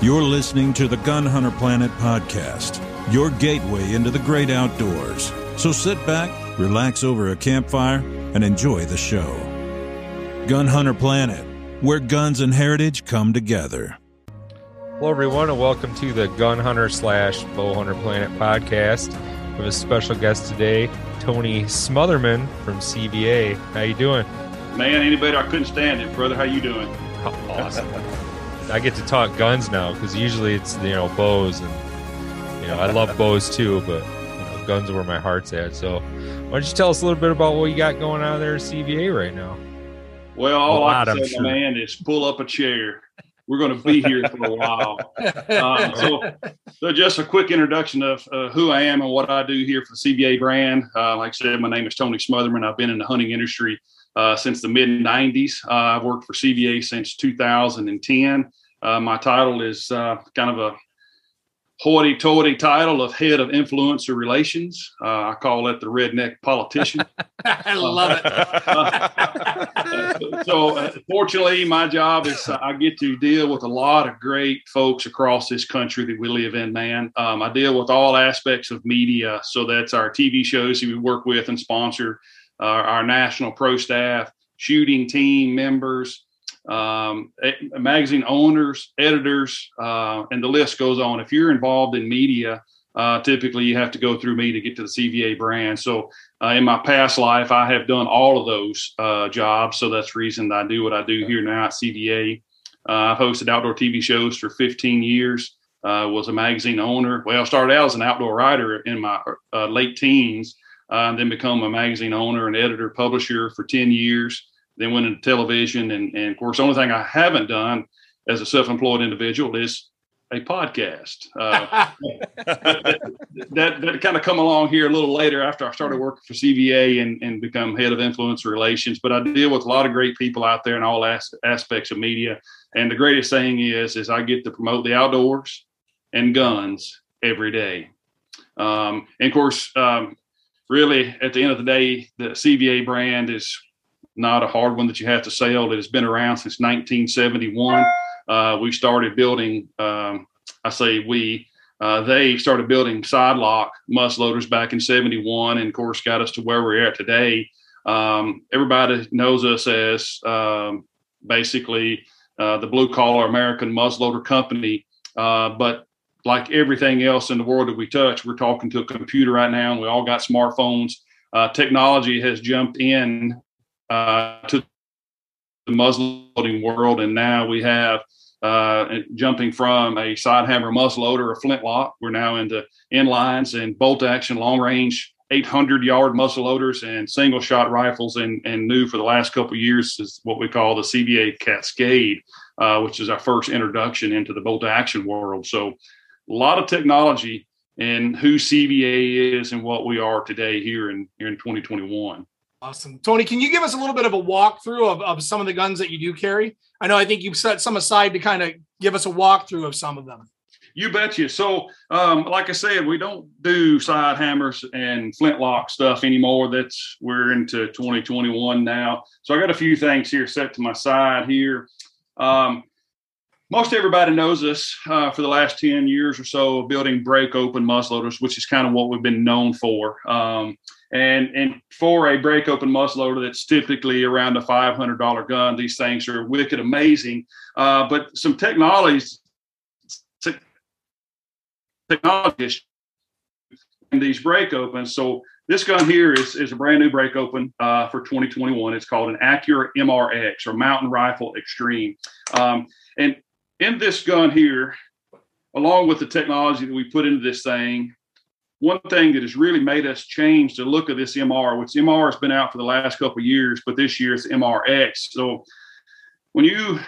You're listening to the Gun Hunter Planet podcast, your gateway into the great outdoors. So sit back, relax over a campfire, and enjoy the show. Gun Hunter Planet, where guns and heritage come together. Hello, everyone, and welcome to the Gun Hunter slash Bow Hunter Planet podcast. We have a special guest today, Tony Smotherman from CVA. How you doing? Man, anybody? I couldn't stand it, brother. How you doing? awesome. I get to talk guns now because usually it's you know bows and you know I love bows too, but you know, guns are where my heart's at. So why don't you tell us a little bit about what you got going on there at CVA right now? Well, all I can say, sure. man, is pull up a chair. We're going to be here for a while. Uh, so, so, just a quick introduction of uh, who I am and what I do here for the CVA brand. Uh, like I said, my name is Tony Smotherman. I've been in the hunting industry uh, since the mid 90s. Uh, I've worked for CVA since 2010. Uh, my title is uh, kind of a hoity-toity title of head of influencer relations. Uh, I call it the redneck politician. I love it. so, fortunately, my job is I get to deal with a lot of great folks across this country that we live in. Man, um, I deal with all aspects of media. So that's our TV shows that we work with and sponsor uh, our national pro staff, shooting team members, um, magazine owners, editors, uh, and the list goes on. If you're involved in media, uh, typically you have to go through me to get to the CVA brand. So uh, in my past life, I have done all of those uh, jobs. So that's the reason I do what I do here now at CVA. Uh, I've hosted outdoor TV shows for 15 years. was a magazine owner. Well, I started out as an outdoor writer in my late teens uh, then become a magazine owner and editor publisher for 10 years then went into television. And, and of course the only thing i haven't done as a self-employed individual is a podcast. Uh, that, that, that kind of come along here a little later after i started working for cva and, and become head of influencer relations. But i deal with a lot of great people out there in all as, aspects of media. And the greatest thing is is i get to promote the outdoors and guns every day. Um, and of course um, really, at the end of the day, the CVA brand is not a hard one that you have to sell. It has been around since 1971. Uh, we started building, um, I say we, uh, they started building side lock muzzleloaders back in 71 and of course got us to where we're at today. Um, everybody knows us as um, basically uh, the blue collar American muzzleloader company. Uh, but like everything else in the world that we touch, we're talking to a computer right now, and we all got smartphones. Uh, technology has jumped in uh, to the muzzleloading world, and now we have uh, jumping from a side hammer muzzleloader, a flintlock. We're now into inlines and bolt action, long range, 800 yard muzzleloaders, and single shot rifles. And, and new for the last couple years is what we call the CVA Cascade, uh, which is our first introduction into the bolt action world. So a lot of technology and who CVA is and what we are today here in here in 2021. Awesome. Tony, can you give us a little bit of a walkthrough of, of some of the guns that you do carry? I know I think you've set some aside to kind of give us a walkthrough of some of them. You betcha. So, um, like I said, we don't do side hammers and flintlock stuff anymore. That's we're into 2021 now. So I got a few things here set to my side here. Um, most everybody knows us uh, for the last 10 years or so of building break open muzzleloaders, which is kind of what we've been known for. Um, and, and for a break open muzzleloader that's typically around a $500 gun, these things are wicked amazing. Uh, but some technologies, technologies in these break opens. So this gun here is, is a brand new break open uh, for 2021. It's called an Accura MRX or Mountain Rifle Extreme. Um, and in this gun here, along with the technology that we put into this thing, one thing that has really made us change the look of this MR, which MR has been out for the last couple years, but this year it's MRX. So when you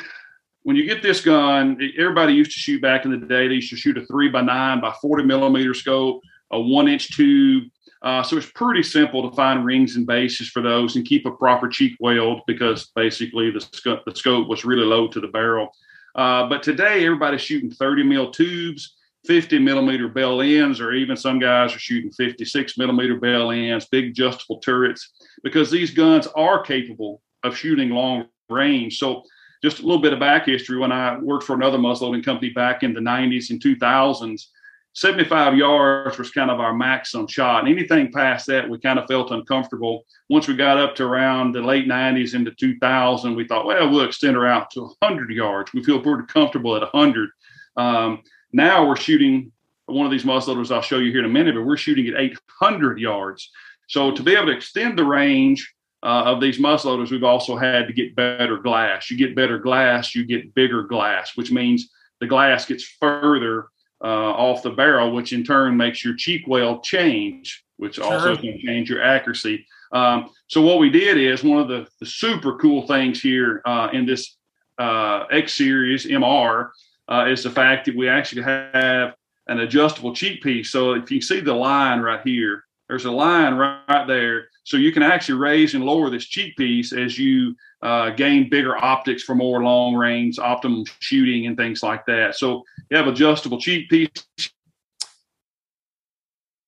when you get this gun, everybody used to shoot back in the day. They used to shoot a three by nine by 40 millimeter scope, a one inch tube. Uh, so it's pretty simple to find rings and bases for those and keep a proper cheek weld because basically the, sc- the scope was really low to the barrel. Uh, but today, everybody's shooting 30 mil tubes, 50 millimeter bell ends, or even some guys are shooting 56 millimeter bell ends, big adjustable turrets, because these guns are capable of shooting long range. So just a little bit of back history. When I worked for another muzzleloading company back in the 90s and 2000s, 75 yards was kind of our maximum shot. And anything past that, we kind of felt uncomfortable. Once we got up to around the late 90s into 2000, we thought, well, we'll extend her out to 100 yards. We feel pretty comfortable at 100. Um, now we're shooting one of these muzzleloaders I'll show you here in a minute, but we're shooting at 800 yards. So to be able to extend the range uh, of these muzzleloaders, we've also had to get better glass. You get better glass, you get bigger glass, which means the glass gets further uh, off the barrel, which in turn makes your cheek well change, which sure. also can change your accuracy. Um, so what we did is one of the, the super cool things here uh, in this uh, X Series MR uh, is the fact that we actually have an adjustable cheek piece. So if you see the line right here, there's a line right, right there. So you can actually raise and lower this cheek piece as you uh, gain bigger optics for more long range, optimum shooting, and things like that. So you have adjustable cheek piece.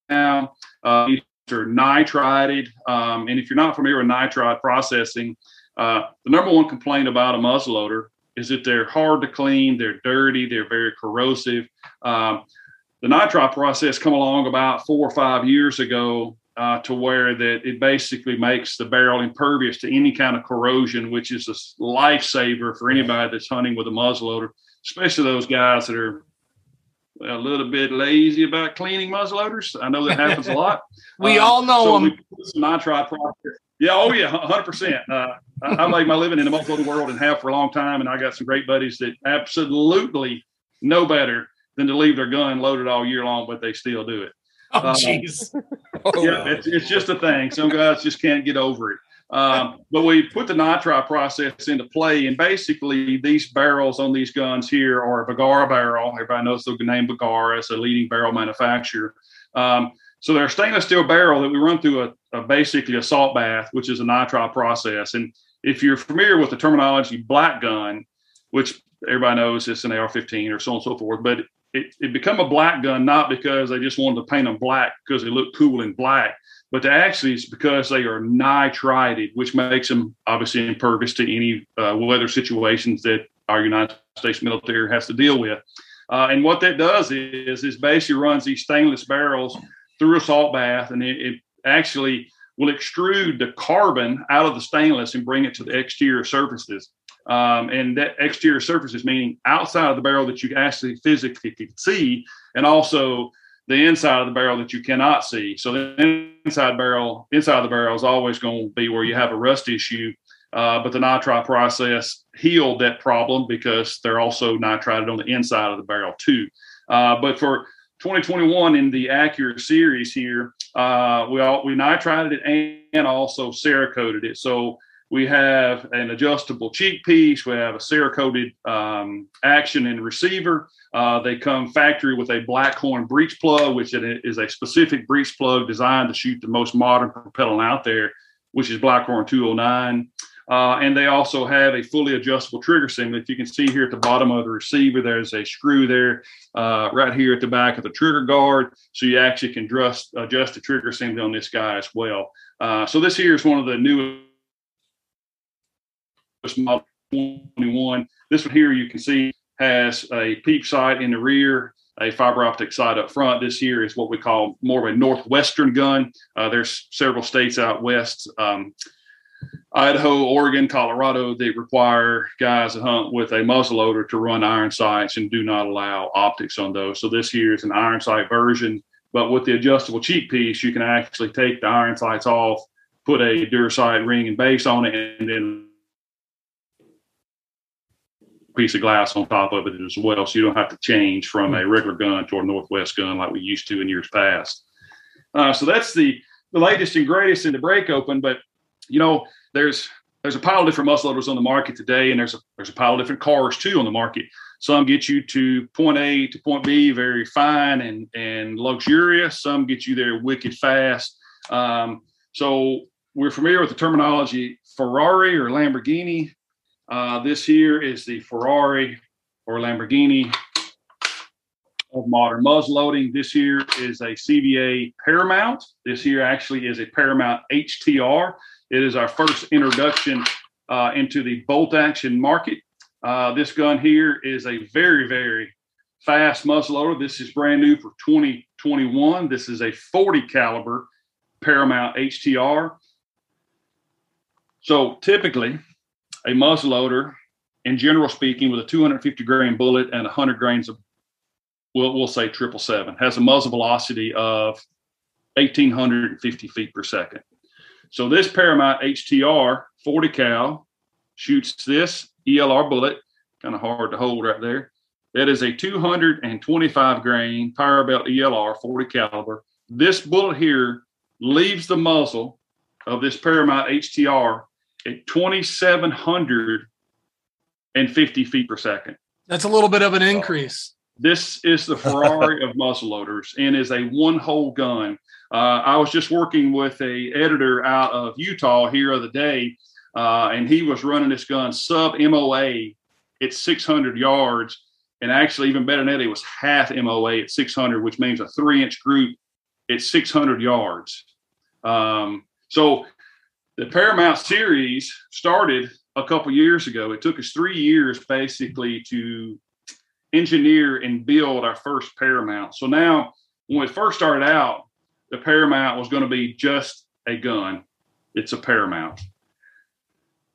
Now, uh, these are nitrided. Um, and if you're not familiar with nitride processing, uh, the number one complaint about a muzzleloader is that they're hard to clean, they're dirty, they're very corrosive. Um, the nitride process come along about four or five years ago uh, to where that it basically makes the barrel impervious to any kind of corrosion, which is a lifesaver for anybody that's hunting with a muzzleloader, especially those guys that are a little bit lazy about cleaning muzzleloaders. I know that happens a lot. we uh, all know so them. nitride process. Yeah, oh yeah, hundred percent. Uh, I, I make my living in the muzzleloader world and have for a long time, and I got some great buddies that absolutely know better than to leave their gun loaded all year long, but they still do it. Oh, um, jeez. Um, yeah, it's, it's just a thing. Some guys just can't get over it. Um, but we put the nitride process into play, and basically these barrels on these guns here are a Bergara barrel. Everybody knows the name Bergara as a leading barrel manufacturer. Um, so they're a stainless steel barrel that we run through a, a, basically a salt bath, which is a nitride process. And if you're familiar with the terminology black gun, which everybody knows it's an AR-15 or so on and so forth, but it, it become a black gun not because they just wanted to paint them black because they look cool in black, but actually it's because they are nitrided, which makes them obviously impervious to any uh, weather situations that our United States military has to deal with. Uh, and what that does is, is basically runs these stainless barrels through a salt bath, and it, it actually will extrude the carbon out of the stainless and bring it to the exterior surfaces. Um, and that exterior surfaces, meaning outside of the barrel that you actually physically can see, and also the inside of the barrel that you cannot see. So the inside barrel, inside of the barrel is always going to be where you have a rust issue. Uh, but the nitride process healed that problem because they're also nitrided on the inside of the barrel too. Uh, but for 2021 in the Accura series here, uh, we all we nitrided it and, and also Cerakoted it. So we have an adjustable cheek piece. We have a Cerakoted um, action and receiver. Uh, they come factory with a Blackhorn breech plug, which is a specific breech plug designed to shoot the most modern propellant out there, which is Blackhorn 209. Uh, and they also have a fully adjustable trigger seam. If you can see here at the bottom of the receiver, there's a screw there uh, right here at the back of the trigger guard. So you actually can adjust, adjust the trigger seam on this guy as well. Uh, so this here is one of the newest model 21. This one here you can see has a peep sight in the rear, a fiber optic sight up front. This here is what we call more of a northwestern gun. Uh, there's several states out west, um, Idaho, Oregon, Colorado, they require guys to hunt with a muzzleloader to run iron sights and do not allow optics on those. So this here is an iron sight version, but with the adjustable cheek piece, you can actually take the iron sights off, put a Durasight ring and base on it, and then piece of glass on top of it as well, so you don't have to change from a regular gun to a Northwest gun like we used to in years past. Uh, so that's the the latest and greatest in the break open. But you know, there's there's a pile of different muzzleloaders on the market today, and there's a there's a pile of different cars too on the market. Some get you to point A to point B very fine and and luxurious. Some get you there wicked fast. Um, so we're familiar with the terminology Ferrari or Lamborghini. Uh, this here is the Ferrari or Lamborghini of modern muzzleloading. This here is a CVA Paramount. This here actually is a Paramount HTR. It is our first introduction uh, into the bolt action market. Uh, this gun here is a very, very fast muzzleloader. This is brand new for 2021. This is a 40 caliber Paramount HTR. So typically, a muzzleloader, in general speaking, with a 250 grain bullet and 100 grains of, we'll, we'll say triple seven, has a muzzle velocity of 1,850 feet per second. So this Paramount HTR 40 cal shoots this ELR bullet, kind of hard to hold right there. That is a 225 grain Power Belt ELR 40 caliber. This bullet here leaves the muzzle of this Paramount HTR at 2,750 feet per second. That's a little bit of an increase. This is the Ferrari of muzzleloaders and is a one hole gun. Uh, I was just working with a editor out of Utah here other day, uh, and he was running this gun sub MOA at 600 yards, and actually even better than that, it was half MOA at 600, which means a three inch group at 600 yards. Um, so the Paramount series started a couple years ago. It took us three years basically to engineer and build our first Paramount. So now, when we first started out, the Paramount was going to be just a gun. It's a Paramount.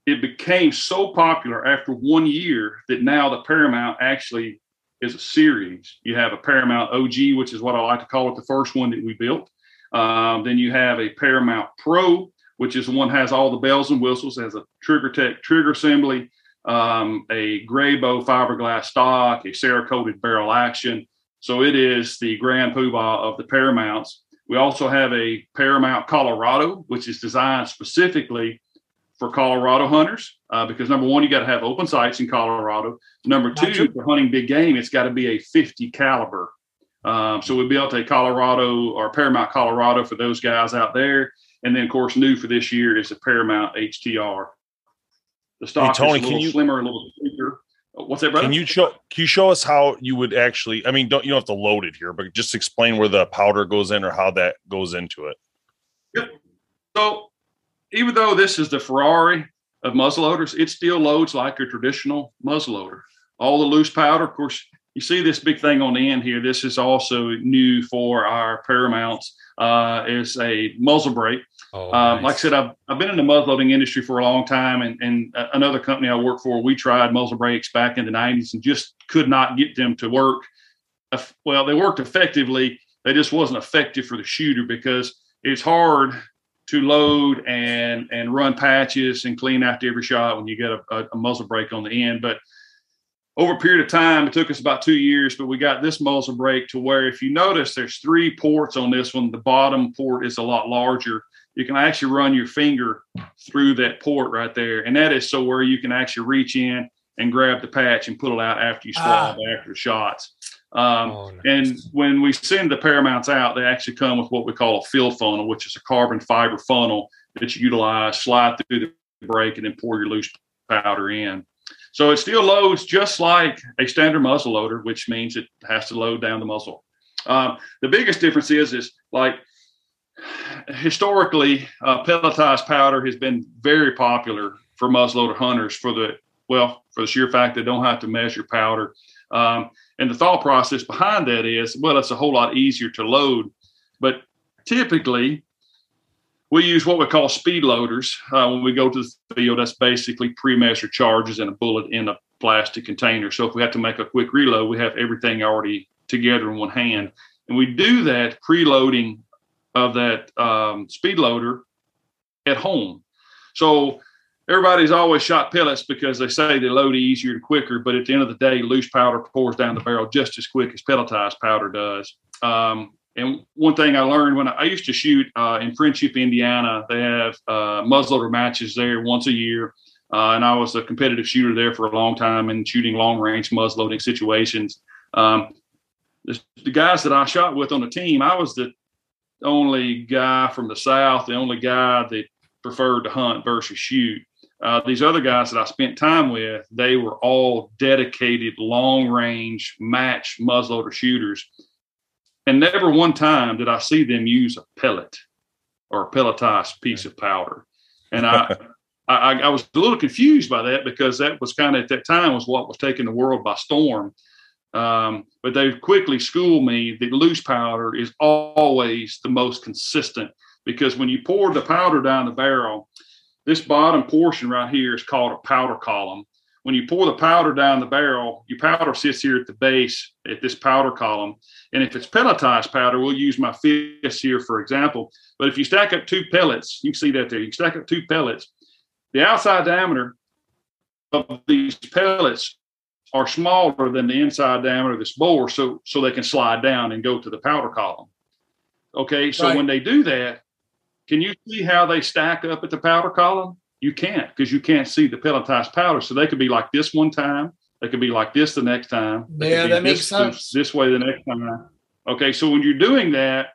It became so popular after one year that now the Paramount actually is a series. You have a Paramount OG, which is what I like to call it, the first one that we built. Um, then you have a Paramount Pro, which is the one has all the bells and whistles, has a trigger tech trigger assembly, um, a Grayboe fiberglass stock, a Cerakoted barrel action. So it is the grand poobah of the Paramounts. We also have a Paramount Colorado, which is designed specifically for Colorado hunters uh, because number one, you got to have open sights in Colorado. Number two, for hunting big game, it's got to be a 50 caliber. Um, so we built a Colorado or Paramount Colorado for those guys out there. And then, of course, new for this year is the Paramount HTR. The stock hey, Tony, is a little you, slimmer, a little bigger. Uh, what's that, brother? Can you show can you show us how you would actually I mean don't you don't have to load it here, but just explain where the powder goes in or how that goes into it. Yep. So even though this is the Ferrari of muzzleloaders, it still loads like a traditional muzzleloader. All the loose powder, of course, you see this big thing on the end here. This is also new for our Paramounts. Uh, is a muzzle brake. Oh, um, nice. Like I said, I've, I've been in the muzzleloading industry for a long time, and, and another company I work for, we tried muzzle brakes back in the 90s and just could not get them to work. Well, they worked effectively. They just wasn't effective for the shooter because it's hard to load and and run patches and clean after every shot when you get a, a, a muzzle brake on the end. But over a period of time, it took us about two years, but we got this muzzle brake to where if you notice there's three ports on this one, the bottom port is a lot larger. You can actually run your finger through that port right there. And that is so where you can actually reach in and grab the patch and pull it out after you swab ah. after shots. Um, oh, nice. And when we send the Paramounts out, they actually come with what we call a fill funnel, which is a carbon fiber funnel that you utilize, slide through the brake, and then pour your loose powder in. So it still loads just like a standard muzzle loader, which means it has to load down the muzzle. Um, the biggest difference is, is like historically, uh, pelletized powder has been very popular for muzzleloader hunters for the well for the sheer fact they don't have to measure powder. Um, and the thought process behind that is, well, it's a whole lot easier to load. But typically, we use what we call speed loaders uh, when we go to the field. That's basically pre-measured charges and a bullet in a plastic container. So if we have to make a quick reload, we have everything already together in one hand, and we do that preloading of that um, speed loader at home. So everybody's always shot pellets because they say they load easier and quicker, but at the end of the day, loose powder pours down the barrel just as quick as pelletized powder does. Um, and one thing I learned when I, I used to shoot uh, in Friendship, Indiana, they have uh, muzzleloader matches there once a year. Uh, and I was a competitive shooter there for a long time and shooting long range muzzleloading situations. Um, the, the, guys that I shot with on the team, I was the only guy from the South, the only guy that preferred to hunt versus shoot. Uh, these other guys that I spent time with, they were all dedicated long range match muzzleloader shooters and never one time did I see them use a pellet or a pelletized piece of powder. And I, I, I was a little confused by that because that was kind of at that time was what was taking the world by storm. Um, but they quickly schooled me that loose powder is always the most consistent because when you pour the powder down the barrel, this bottom portion right here is called a powder column. When you pour the powder down the barrel, your powder sits here at the base at this powder column. And if it's pelletized powder, we'll use my fist here for example. But if you stack up two pellets, you can see that there. You stack up two pellets. The outside diameter of these pellets are smaller than the inside diameter of this bore, so so they can slide down and go to the powder column. Okay, so Right. when they do that, can you see how they stack up at the powder column? You can't because you can't see the pelletized powder. So they could be like this one time, they could be like this the next time. Yeah, that makes this, sense. This way the next time. Okay, so when you're doing that,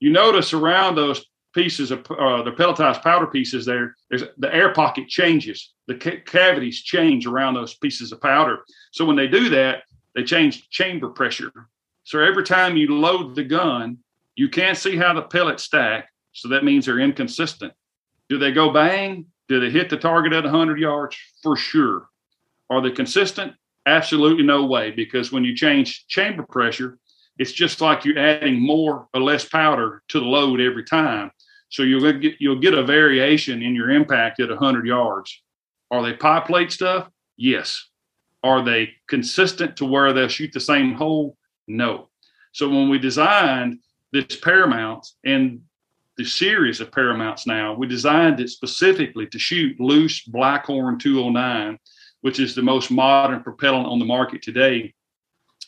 you notice around those pieces of uh, the pelletized powder pieces there, there's the air pocket changes. The ca- cavities change around those pieces of powder. So when they do that, they change chamber pressure. So every time you load the gun, you can't see how the pellets stack. So that means they're inconsistent. Do they go bang? Do they hit the target at 100 yards? For sure. Are they consistent? Absolutely no way, because when you change chamber pressure, it's just like you're adding more or less powder to the load every time. So you'll get you'll get a variation in your impact at 100 yards. Are they pie plate stuff? Yes. Are they consistent to where they'll shoot the same hole? No. So when we designed this Paramount and the series of Paramounts now, we designed it specifically to shoot loose Blackhorn 209, which is the most modern propellant on the market today.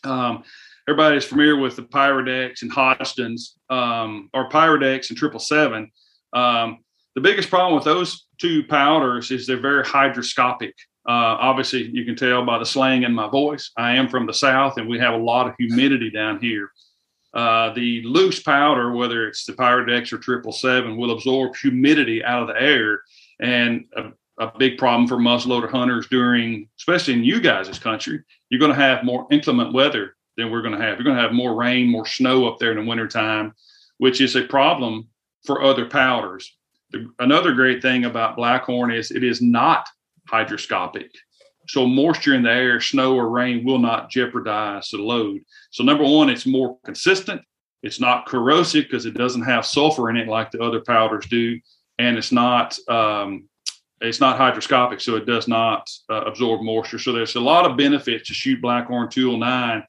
Um, everybody's familiar with the Pyrodex and Hodgdon's, um, or Pyrodex and Triple Seven. Um, the biggest problem with those two powders is they're very hydroscopic. Uh, obviously, you can tell by the slang in my voice. I am from the South, and we have a lot of humidity down here. Uh, the loose powder, whether it's the Pyrodex or Triple Seven, will absorb humidity out of the air, and a, a big problem for muzzleloader hunters during, especially in you guys' country, you're going to have more inclement weather than we're going to have. You're going to have more rain, more snow up there in the wintertime, which is a problem for other powders. The, another great thing about Blackhorn is it is not hydroscopic. So moisture in the air, snow or rain will not jeopardize the load. So number one, it's more consistent. It's not corrosive because it doesn't have sulfur in it like the other powders do, and it's not um, it's not hydroscopic, so it does not uh, absorb moisture. So there's a lot of benefits to shoot Blackhorn 209,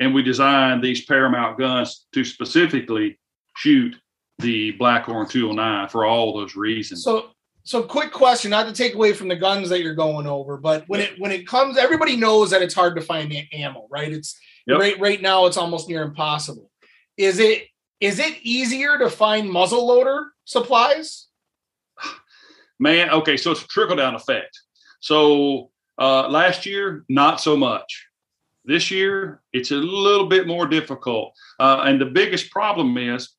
and we designed these Paramount guns to specifically shoot the Blackhorn 209 for all those reasons. So, so quick question, not to take away from the guns that you're going over, but when it when it comes, everybody knows that it's hard to find ammo, right? It's Yep. right right now it's almost near impossible. Is it is it easier to find muzzle loader supplies? Man, okay, so it's a trickle down effect. So uh, last year, not so much. This year, it's a little bit more difficult, uh, and the biggest problem is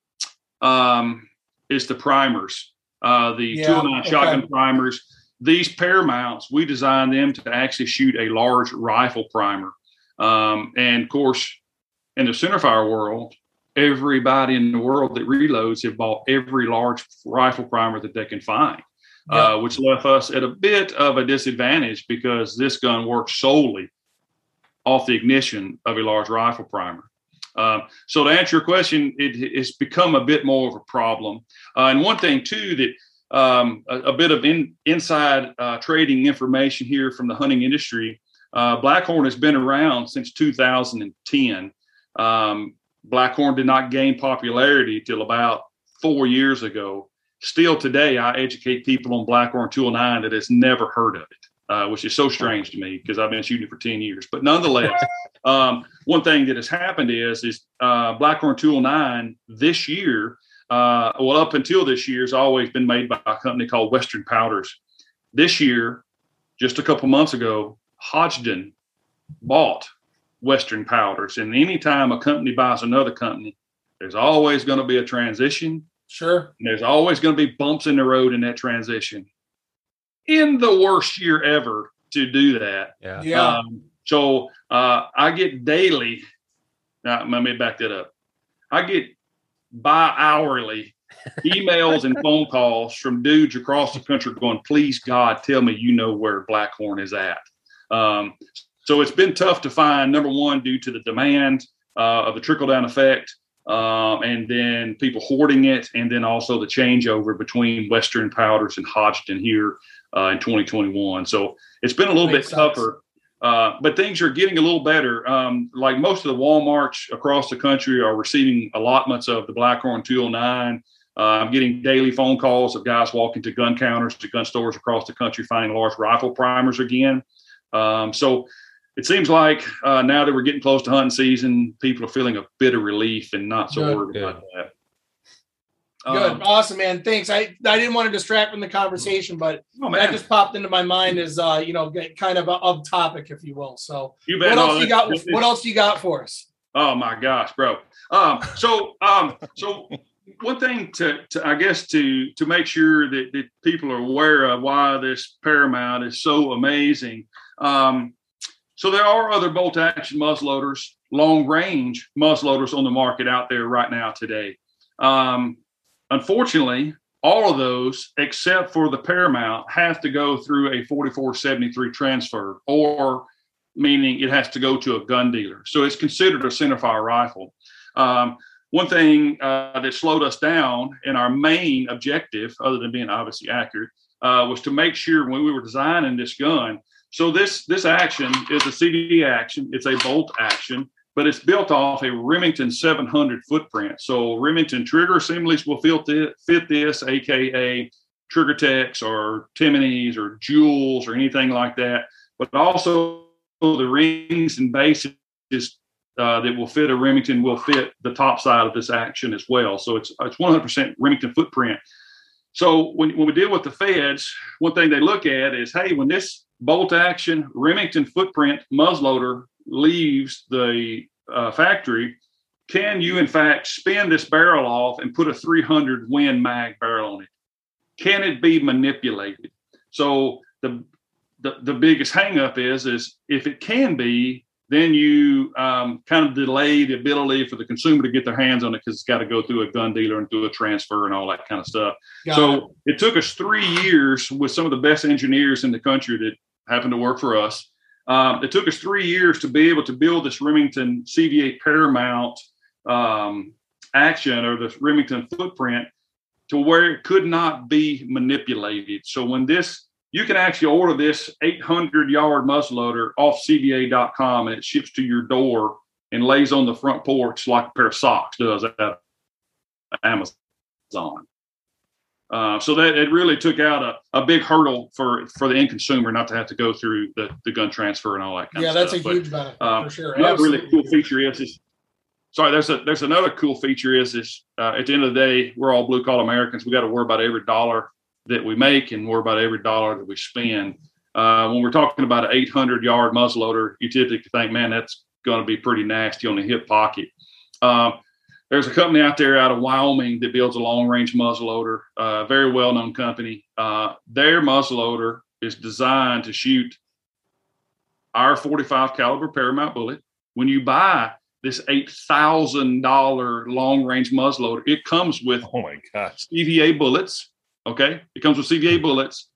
um, is the primers, uh, the Yeah, 209 okay. shotgun primers. These paramounts, we designed them to actually shoot a large rifle primer, um, and of course, in the centerfire world, everybody in the world that reloads have bought every large rifle primer that they can find uh, which left us at a bit of a disadvantage because this gun works solely off the ignition of a large rifle primer. Um, so to answer your question, it, it's become a bit more of a problem. Uh, and one thing too that um, a, a bit of in, inside uh, trading information here from the hunting industry. Uh, Blackhorn has been around since 2010. Um, Blackhorn did not gain popularity till about four years ago still today, I educate people on Blackhorn 209 that has never heard of it, uh, which is so strange to me because I've been shooting for 10 years. But nonetheless, um, one thing that has happened is, is uh, Blackhorn 209 this year, uh, well, up until this year, has always been made by a company called Western Powders. This year, just a couple months ago, Hodgdon bought Western Powders. And anytime a company buys another company, there's always going to be a transition Sure. and there's always going to be bumps in the road in that transition. In the worst year ever to do that. Yeah. Yeah. Um, so uh, I get daily. Now, let me back that up. I get bi hourly emails and phone calls from dudes across the country going, please God, tell me you know where Blackhorn is at. Um, so it's been tough to find, number one, due to the demand uh, of the trickle down effect, um, and then people hoarding it, and then also the changeover between Western Powders and Hodgdon here uh, in 2021. So it's been a little Makes bit sense. tougher. Uh, but things are getting a little better. Um, like most of the Walmarts across the country are receiving allotments of the Blackhorn 209. Uh, I'm getting daily phone calls of guys walking to gun counters, to gun stores across the country, finding large rifle primers again. Um, so it seems like uh, now that we're getting close to hunting season, people are feeling a bit of relief and not so Good. worried about that. Good, um, awesome, man. Thanks. I I didn't want to distract from the conversation, but oh, that just popped into my mind as uh, you know, kind of a, of topic, if you will. So, you what else you got? What else you got for us? Oh my gosh, bro. Um, so um, so one thing to, to I guess to to make sure that, that people are aware of why this Paramount is so amazing. Um, so there are other bolt action muzzleloaders, long range muzzleloaders on the market out there right now today. Um, unfortunately, all of those, except for the Paramount, have to go through a 4473 transfer, or meaning it has to go to a gun dealer. So it's considered a centerfire rifle. Um, one thing uh, that slowed us down and our main objective, other than being obviously accurate, uh, was to make sure when we were designing this gun so this this action is a CVA action. It's a bolt action, but it's built off a Remington 700 footprint. So Remington trigger assemblies will fit, fit this, aka Trigger Techs or Timneys or Jewells or anything like that. But also the rings and bases uh, that will fit a Remington will fit the top side of this action as well. So it's it's 100% Remington footprint. So when, when we deal with the feds, one thing they look at is, hey, when this bolt action Remington footprint muzzleloader leaves the uh, factory, can you in fact spin this barrel off and put a 300 Win mag barrel on it? Can it be manipulated? So the the, the biggest hangup is is if it can be, then you um, kind of delay the ability for the consumer to get their hands on it because it's got to go through a gun dealer and through a transfer and all that kind of stuff. Got so it. it took us three years with some of the best engineers in the country that happened to work for us. Um, it took us three years to be able to build this Remington CVA Paramount um, action or the Remington footprint to where it could not be manipulated. So when this, you can actually order this 800 yard muzzleloader off CVA.com and it ships to your door and lays on the front porch like a pair of socks does at Amazon. Uh, so that it really took out a, a big hurdle for for the end consumer not to have to go through the, the gun transfer and all that kind yeah, of stuff. Yeah, that's a huge benefit um, for sure. Another really cool feature is, is sorry, there's a there's another cool feature is is uh, at the end of the day, we're all blue collar Americans. We got to worry about every dollar that we make and worry about every dollar that we spend. Uh, when we're talking about an 800 yard muzzleloader, you typically think, man, that's going to be pretty nasty on the hip pocket. Um, there's a company out there out of Wyoming that builds a long range muzzleloader, a uh, very well known company. Uh, their muzzleloader is designed to shoot our 45 caliber Paramount bullet. When you buy this $8,000 long range muzzleloader, it comes with oh my God. CVA bullets. Okay. It comes with CVA bullets.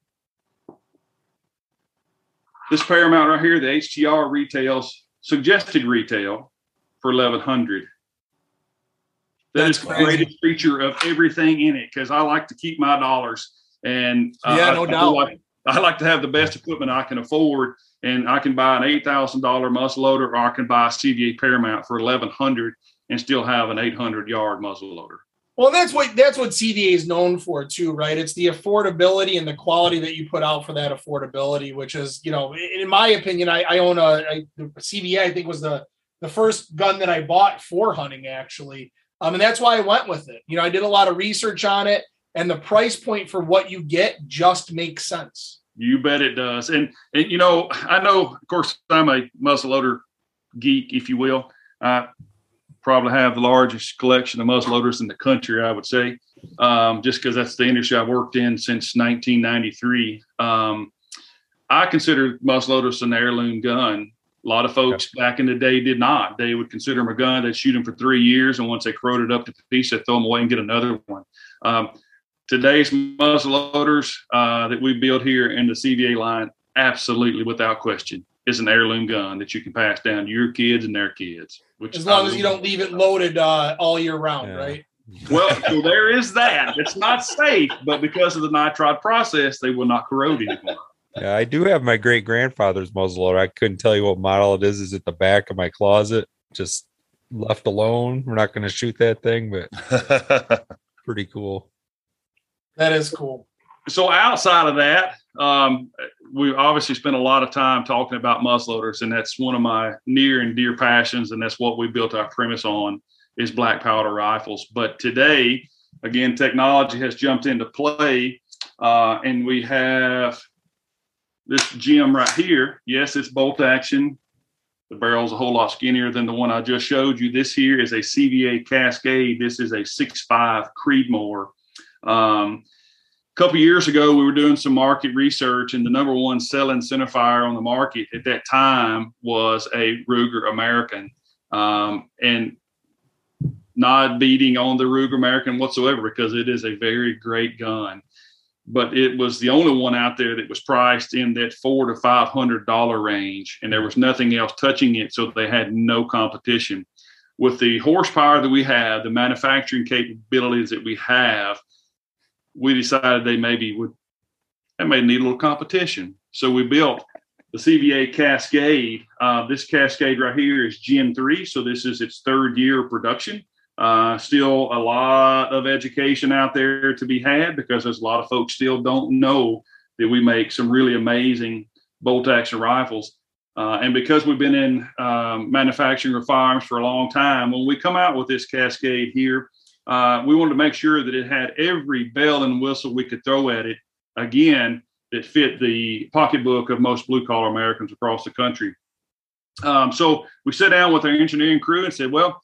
This Paramount right here, the HTR retails suggested retail for 1100 that That's is the greatest feature of everything in it because I like to keep my dollars and uh, yeah, no I, doubt. I like, I like to have the best equipment I can afford, and I can buy an eight thousand dollar muzzle loader, or I can buy a CVA Paramount for eleven hundred and still have an eight hundred yard muzzle loader. Well, that's what that's what CVA is known for too, right? It's the affordability and the quality that you put out for that affordability, which is, you know, in my opinion, I, I own a, a CVA. I think was the the first gun that I bought for hunting actually, um, and that's why I went with it. You know, I did a lot of research on it, and the price point for what you get just makes sense. You bet it does. And and you know, I know, of course, I'm a muzzleloader geek, if you will. I probably have the largest collection of muzzleloaders in the country, I would say, um, just because that's the industry I've worked in since 1993. Um, I consider muzzleloaders an heirloom gun A lot of folks back in the day did not. They would consider them a gun. They'd shoot them for three years, and once they corroded up to the piece, they'd throw them away and get another one. Um, today's muzzle loaders uh, that we build here in the CVA line, absolutely without question, is an heirloom gun that you can pass down to your kids and their kids. Which as long as you don't leave it loaded uh, all year round, yeah. right? Well, so there is that. It's not safe, but because of the nitride process, they will not corrode anymore. Yeah, I do have my great grandfather's muzzleloader. I couldn't tell you what model it is. Is at the back of my closet, just left alone. We're not going to shoot that thing, but pretty cool. That is cool. So outside of that, um, we obviously spent a lot of time talking about muzzleloaders, and that's one of my near and dear passions, and that's what we built our premise on is black powder rifles. But today, again, technology has jumped into play, uh, and we have this gem right here. Yes, it's bolt action. The barrel's a whole lot skinnier than the one I just showed you. This here is a CVA Cascade. This is a 6.5 Creedmoor. Um, a couple years ago, we were doing some market research, and the number one selling centerfire on the market at that time was a Ruger American. Um, and not beating on the Ruger American whatsoever because it is a very great gun. But it was the only one out there that was priced in that four to five hundred dollar range, and there was nothing else touching it, so they had no competition. With the horsepower that we have, the manufacturing capabilities that we have, we decided they maybe would they may need a little competition. So we built the CVA Cascade. Uh, this Cascade right here is Gen 3. So this is its third year of production. Uh, still a lot of education out there to be had because there's a lot of folks still don't know that we make some really amazing bolt action rifles. Uh, and because we've been in um, manufacturing of firearms for a long time, when we come out with this Cascade here, uh, we wanted to make sure that it had every bell and whistle we could throw at it. Again, that fit the pocketbook of most blue collar Americans across the country. Um, so we sat down with our engineering crew and said, well,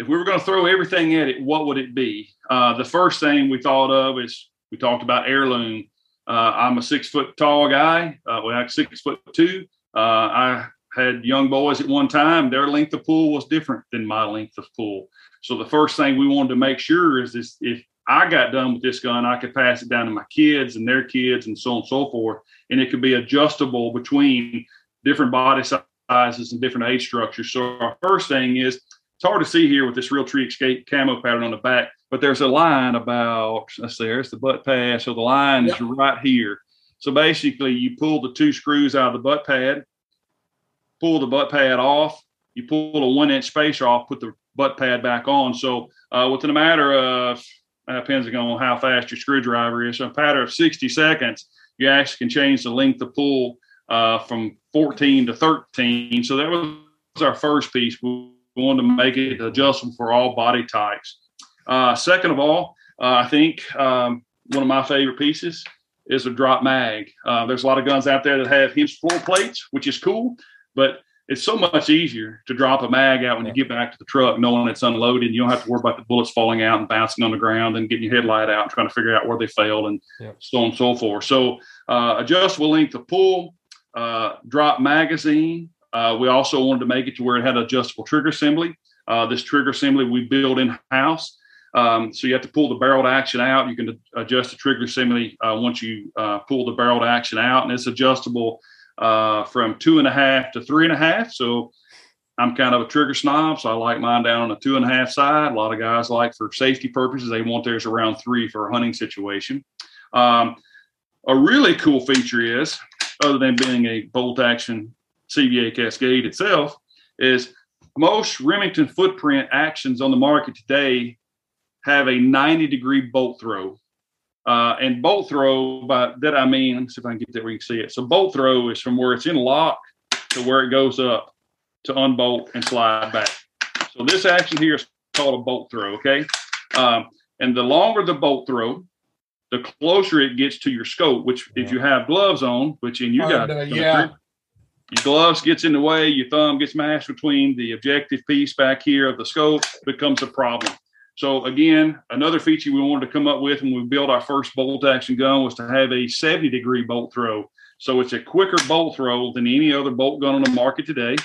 if we were going to throw everything at it, what would it be? Uh, the first thing we thought of is we talked about heirloom. Uh, I'm a six foot tall guy. Uh, well, six foot two. Uh, I had young boys at one time. Their length of pull was different than my length of pull. So the first thing we wanted to make sure is this: if I got done with this gun, I could pass it down to my kids and their kids, and so on and so forth. And it could be adjustable between different body sizes and different age structures. So our first thing is it's hard to see here with this Realtree escape camo pattern on the back, but there's a line about, let's see, there's the butt pad. So the line yep. is right here. So basically, you pull the two screws out of the butt pad, pull the butt pad off, you pull a one inch spacer off, put the butt pad back on. So uh, within a matter of, uh, depends on how fast your screwdriver is, so a matter of 60 seconds, you actually can change the length of pull uh, from 14 to 13. So that was our first piece. We wanted to make it adjustable for all body types. Uh, second of all, uh, I think um, one of my favorite pieces is a drop mag. Uh, there's a lot of guns out there that have hinged floor plates, which is cool, but it's so much easier to drop a mag out when you get back to the truck, knowing it's unloaded. You don't have to worry about the bullets falling out and bouncing on the ground and getting your headlight out and trying to figure out where they failed and yeah. so on and so forth. So, uh, adjustable length of pull, uh, drop magazine, uh, we also wanted to make it to where it had an adjustable trigger assembly. Uh, this trigger assembly we build in house. Um, so you have to pull the barrel to action out. You can adjust the trigger assembly uh, once you uh, pull the barrel to action out, and it's adjustable uh, from two and a half to three and a half. So I'm kind of a trigger snob, so I like mine down on the two and a half side. A lot of guys like for safety purposes, they want theirs around three for a hunting situation. Um, a really cool feature is, other than being a bolt action CVA Cascade itself is most Remington footprint actions on the market today have a 90 degree bolt throw. Uh, and bolt throw, by that I mean, let me see if I can get that where you can see it. So bolt throw is from where it's in lock to where it goes up to unbolt and slide back. So this action here is called a bolt throw, okay? Um, and the longer the bolt throw, the closer it gets to your scope, which if you have gloves on, which in you got, uh, yeah, your gloves gets in the way, your thumb gets mashed between the objective piece back here of the scope, becomes a problem. So again, another feature we wanted to come up with when we built our first bolt action gun was to have a 70 degree bolt throw. So it's a quicker bolt throw than any other bolt gun on the market today.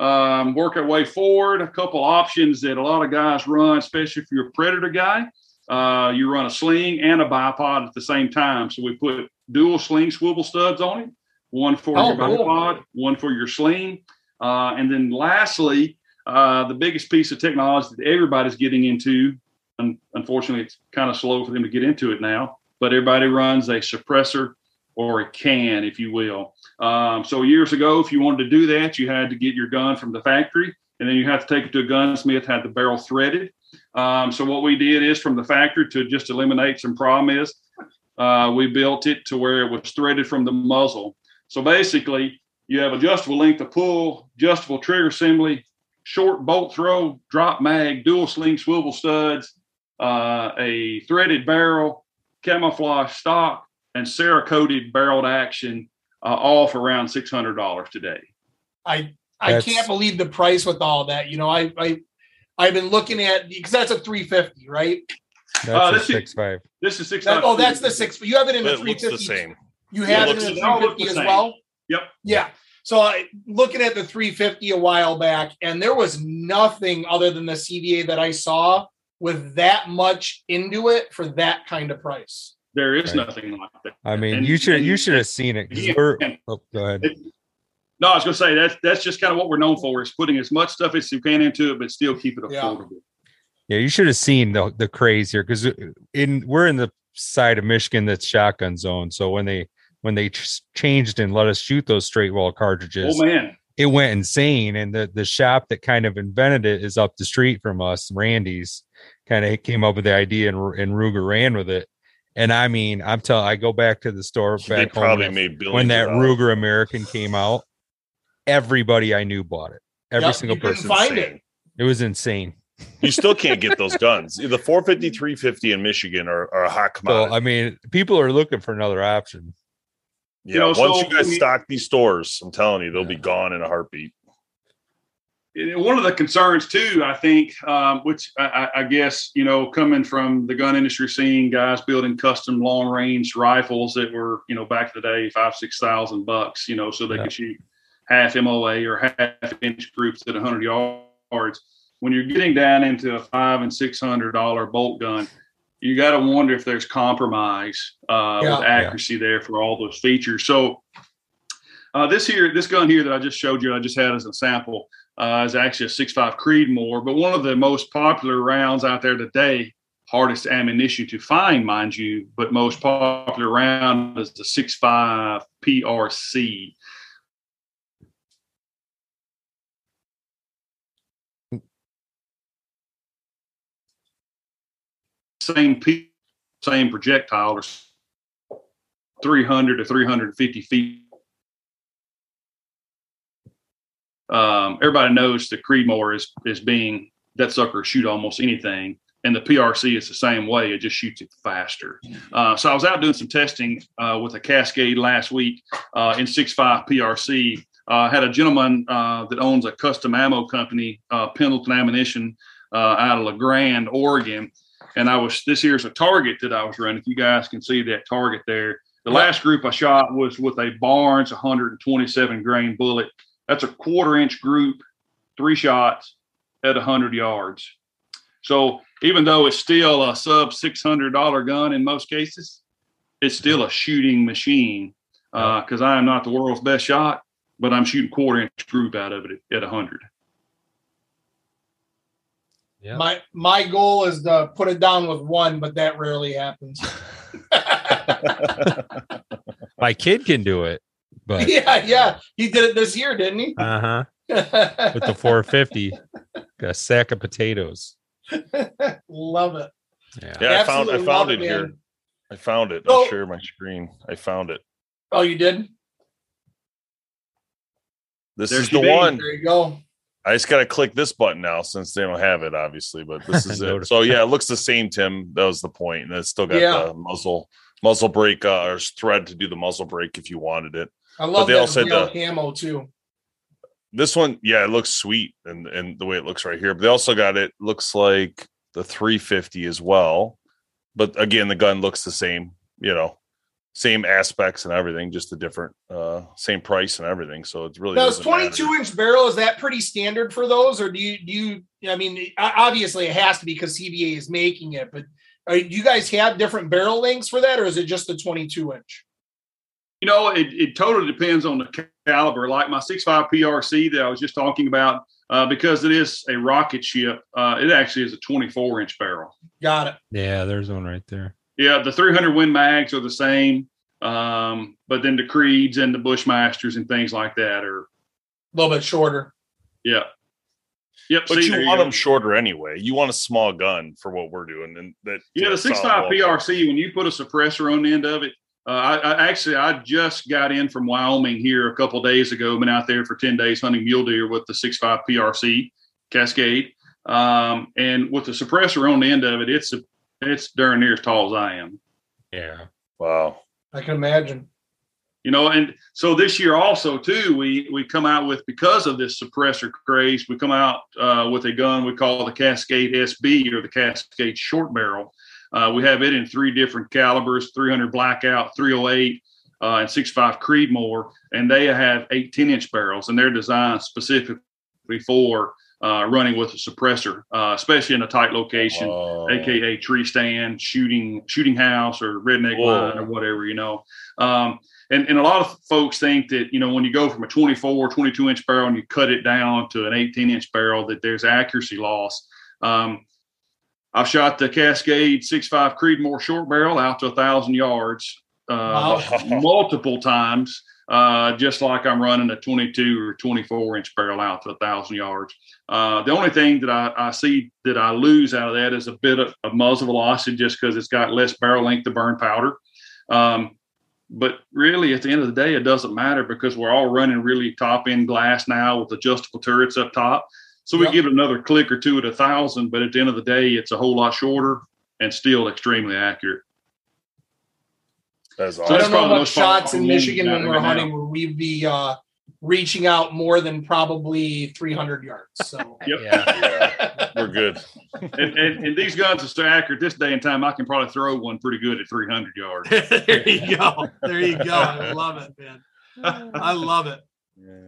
Um, work our way forward. A couple options that a lot of guys run, especially if you're a predator guy. Uh, you run a sling and a bipod at the same time. So we put dual sling swivel studs on it, one for Oh, your cool. bipod, one for your sling. Uh, and then lastly, uh, the biggest piece of technology that everybody's getting into, un- unfortunately, it's kind of slow for them to get into it now, but everybody runs a suppressor or a can, if you will. Um, so years ago, if you wanted to do that, you had to get your gun from the factory, and then you had to take it to a gunsmith, had the barrel threaded. Um, so what we did is from the factory to just eliminate some problem is uh, we built it to where it was threaded from the muzzle. So basically, you have adjustable length of pull, adjustable trigger assembly, short bolt throw, drop mag, dual sling swivel studs, uh, a threaded barrel, camouflage stock, and Cerakoted barreled action, uh, all for around six hundred dollars today. I I That's- can't believe the price with all that. You know, I I I've been looking at because that's a 350, right? That's Uh, a this is- six five. This is six. That, oh, that's the six. You have it in the It looks 350. the same. You Yeah, have it it in the they all look 350 as well. Yep. Yeah. So I looking at the 350 a while back, and there was nothing other than the CVA that I saw with that much into it for that kind of price. There is Right. nothing like that. I mean, And- you should and- you should have seen it. Yeah. we're- oh, go ahead. No, I was going to say that's that's just kind of what we're known for is putting as much stuff as you can into it, but still keep it Yeah. affordable. Yeah, you should have seen the the craze here because uh, in we're in the side of Michigan that's shotgun zone. So when they when they ch- changed and let us shoot those straight wall cartridges, Oh man, it went insane. And the the shop that kind of invented it is up the street from us, Randy's. Kind of came up with the idea and and Ruger ran with it. And I mean, I'm telling, I go back to the store back home probably when- made when that. Ruger American came out. Everybody I knew bought it. Every Yep, single person. find Insane. it. It was insane. You still can't get those guns. The 450, 350 in Michigan are, are a hot So commodity. I mean, people are looking for another option. Yeah, you know, once so you guys stock these stores, I'm telling you, they'll be gone in a heartbeat. One of the concerns too, I think, um, which I, I- guess you know, coming from the gun industry, seeing guys building custom long range rifles that were you know back in the day five six thousand bucks, you know, so they Yeah. could shoot half MOA or half inch groups at hundred yards. When you're getting down into a five and six hundred dollar bolt gun, you got to wonder if there's compromise uh, Yeah. with accuracy there for all those features. So uh, this here, this gun here that I just showed you, I just had as a sample, uh, is actually a 6.5 Creedmoor. But one of the most popular rounds out there today, hardest ammunition to find, mind you, but most popular round is the 6.5 PRC. Same P, same projectile, or 300 to 350 feet um, everybody knows the Creedmoor is is being that sucker shoot almost anything, and the PRC is the same way. It just shoots it faster. Uh, so I was out doing some testing uh, with a Cascade last week uh, in 6.5 PRC. Uh, had a gentleman uh, that owns a custom ammo company, uh, Pendleton Ammunition, out of La Grande, Oregon. And I was this here's a target that I was running. If you guys can see that target there, the last group I shot was with a Barnes 127 grain bullet. That's a quarter inch group, three shots at 100 yards. So even though it's still a sub $600 gun in most cases, it's still a shooting machine because uh, I am not the world's best shot, but I'm shooting quarter inch group out of it at 100. Yeah. My my goal is to put it down with one, but that rarely happens. My kid can do it, but yeah, yeah. He did it this year, didn't he? uh huh. With the 450, got a sack of potatoes. Love it. Yeah. Yeah, I found I found love it here. I found it. So- I'll share my screen. I found it. Oh, you did? This There is she the be. one. There you go. I just gotta click this button now since they don't have it, obviously. But this is it. So yeah, it looks the same, Tim. That was the. And it's still got Yeah. the muzzle muzzle brake uh, or thread to do the muzzle brake if you wanted it. I love they that also had the- camo too. This one, yeah, it looks sweet and and the way it looks right here. But they also got it looks like the 350 as well. But again, the gun looks the same, you know. Same aspects and everything, just the different, uh, same price and everything. So it's really Now, is doesn't matter. 22 inch barrel is that pretty standard for those, or do you do you? I mean, obviously it has to be because CVA is making it, but are, do you guys have different barrel lengths for that, or is it just the 22 inch? You know, it, it totally depends on the caliber. Like my 6.5 PRC that I was just talking about, uh, because it is a rocket ship, uh, it actually is a 24 inch barrel. Got it. Yeah, there's one right there. Yeah, the 300 Win Mags are the same, um, but then the Creeds and the Bushmasters and things like that are, A little bit shorter. yeah. Yep. But see, you want go. them shorter anyway. You want a small gun for what we're doing, and that Yeah, the that's six all five. PRC. When you put a suppressor on the end of it, uh, I, I actually I just got in from Wyoming here a couple days ago. Been out there for ten days hunting mule deer with the six five PRC Cascade, um, and with the suppressor on the end of it, it's a, it's darn near as tall as I am. Yeah. Wow. I can imagine. You know, and so this year also too, we we come out with because of this suppressor craze, we come out uh, with a gun we call the Cascade SB or the Cascade Short Barrel. Uh, we have it in three different calibers: 300 Blackout, 308, uh, and 65 Creedmoor, and they have 18 inch barrels, and they're designed specifically for uh, running with a suppressor, uh, especially in a tight location Oh. aka tree stand, shooting shooting house, or redneck Whoa. line, or whatever, you know. Um, and, and a lot of folks think that you know when you go from a 24 22 inch barrel and you cut it down to an 18 inch barrel that there's accuracy loss. Um, I've shot the Cascade 6.5 Creedmoor short barrel out to a thousand yards uh, Wow. multiple times, uh, just like I'm running a 22 or 24 inch barrel out to a thousand yards. Uh, the only thing that I, I see that I lose out of that is a bit of, of muzzle velocity just because it's got less barrel length to burn powder. Um, but really, at the end of the day, it doesn't matter because we're all running really top end glass now with adjustable turrets up top. So we Yep. give it another click or two at a thousand, but at the end of the day, it's a whole lot shorter and still extremely accurate. That's So I don't know probably about shots in Michigan when we're right now. hunting where we'd be uh, reaching out more than probably 300 yards. So Yep. Yeah, we're good. and, and, and these guns are so accurate this day and time. I can probably throw one pretty good at 300 yards. there you go. There you go. I love it, man. I love it.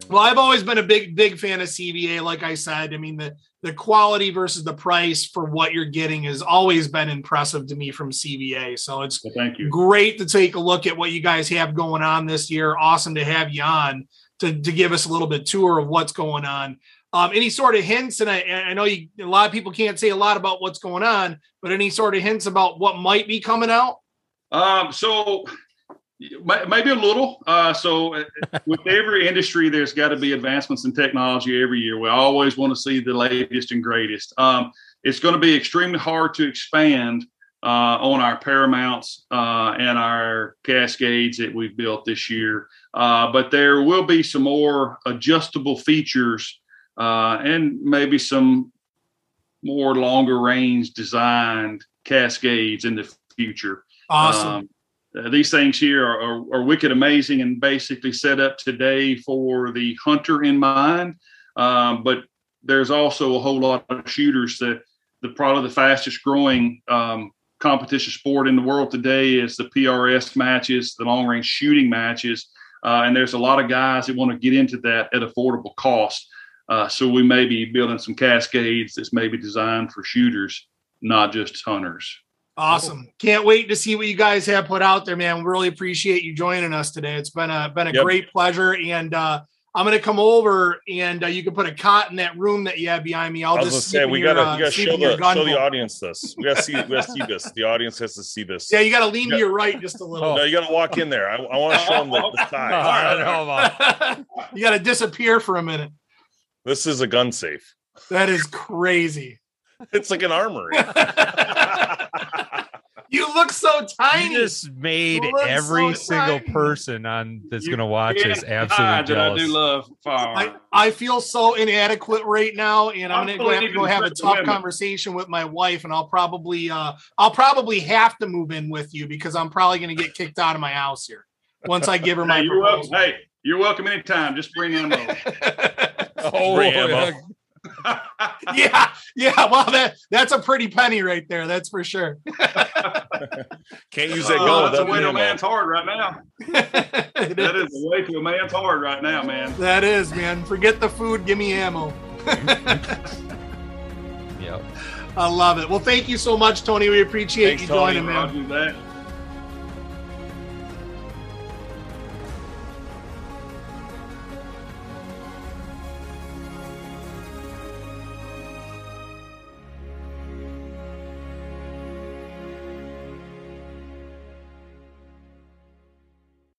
Well, I've always been a big, big fan of CVA. Like I said, I mean the the quality versus the price for what you're getting has always been impressive to me from CVA. So it's So thank you. great to take a look at what you guys have going on this year. Awesome to have you on to, to give us a little bit tour of what's going on. Um, any sort of hints, and I, I know you, a lot of people can't say a lot about what's going on, but any sort of hints about what might be coming out? Um, so may- maybe a little. Uh, so uh, with every industry, there's got to be advancements in technology every year. We always want to see the latest and greatest. Um, it's going to be extremely hard to expand uh, on our Paramounts uh, and our Cascades that we've built this year. Uh, but there will be some more adjustable features uh, and maybe some more longer range designed Cascades in the future. Awesome. Um, uh, these things here are, are, are wicked amazing and basically set up today for the hunter in mind. Um, but there's also a whole lot of shooters that the probably the fastest growing um, competition sport in the world today is the PRS matches, the long range shooting matches. Uh, and there's a lot of guys that want to get into that at affordable cost. Uh, so we may be building some cascades that's maybe designed for shooters, not just hunters. Awesome. Can't wait to see what you guys have put out there, man. We really appreciate you joining us today. It's been a been a Yep. great pleasure. And uh I'm gonna come over and uh, you can put a cot in that room that you have behind me. I'll I was just say we your, gotta uh, gotta show the show the audience this. We gotta see we gotta see this. The audience has to see this. Yeah, you gotta lean to Yeah. your right just a little. No, you gotta walk in there. I, I want to show them the, the side. I don't know about- you gotta disappear for a minute. This is a gun safe. That is crazy. It's like an armory. You look so tiny. You just made You every so single tiny. person on that's gonna watch this Yeah, absolutely that I do love I. I feel so inadequate right now, and I'm I gonna go have to go have a tough Amendment. conversation with my wife, and I'll probably uh I'll probably have to move in with you because I'm probably gonna get kicked out of my house here once I give her my Hey, you're welcome. Hey, you're welcome anytime. Just bring ammo. Oh, Bring ammo. Yeah. yeah, yeah. Well, that that's a pretty penny right there. That's for sure. Can't use that Oh, gun that's a without way to a ammo. man's heart right now. That is. is a way to a man's heart right now, man. That is, man. Forget the food. Give me ammo. Yep. I love it. Well, thank you so much, Tony. We appreciate Thanks, you Tony. joining, man. Roger that.